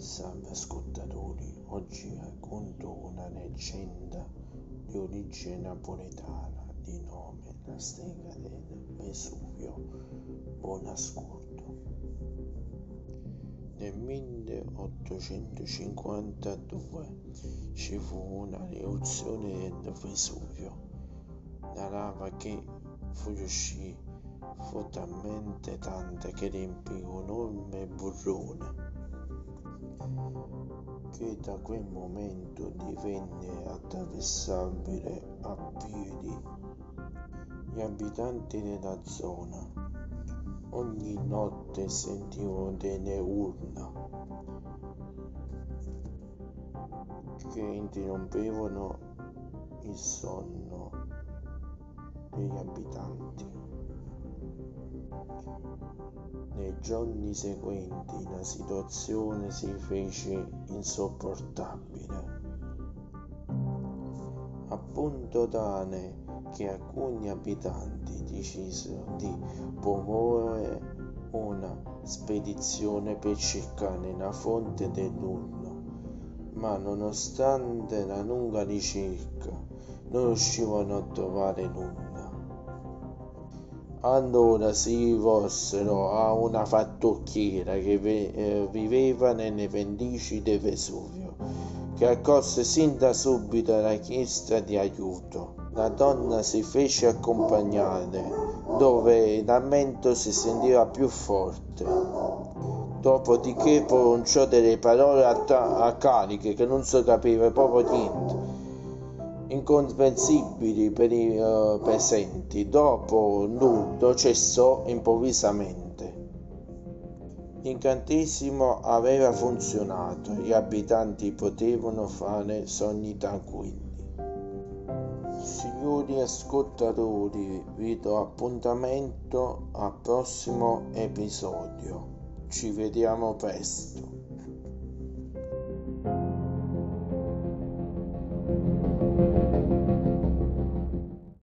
Salve ascoltatori, oggi racconto una leggenda di origine napoletana di nome La strega del Vesuvio. Buon ascolto. Nel 1852 ci fu una riruzione del Vesuvio. La lava che fuoriuscì fu talmente tanta che riempì un enorme burrone che da quel momento divenne attraversabile a piedi. Gli abitanti della zona ogni notte sentivano delle urna che interrompevano il sonno degli abitanti. Nei giorni seguenti la situazione si fece insopportabile, a punto tale che alcuni abitanti decisero di promuovere una spedizione per cercare la fonte dell'urno, ma nonostante la lunga ricerca non riuscivano a trovare nulla. Allora si rivolsero a una fattucchiera che eh, viveva nelle pendici del Vesuvio, che accolse sin da subito la richiesta di aiuto. La donna si fece accompagnare, dove il lamento si sentiva più forte. Dopodiché pronunciò delle parole a, a cariche che non si capiva proprio niente incomprensibili per i uh, presenti. Dopo nudo cessò improvvisamente. L'incantesimo aveva funzionato, gli abitanti potevano fare sogni tranquilli. Signori ascoltatori, vi do appuntamento al prossimo episodio. Ci vediamo presto.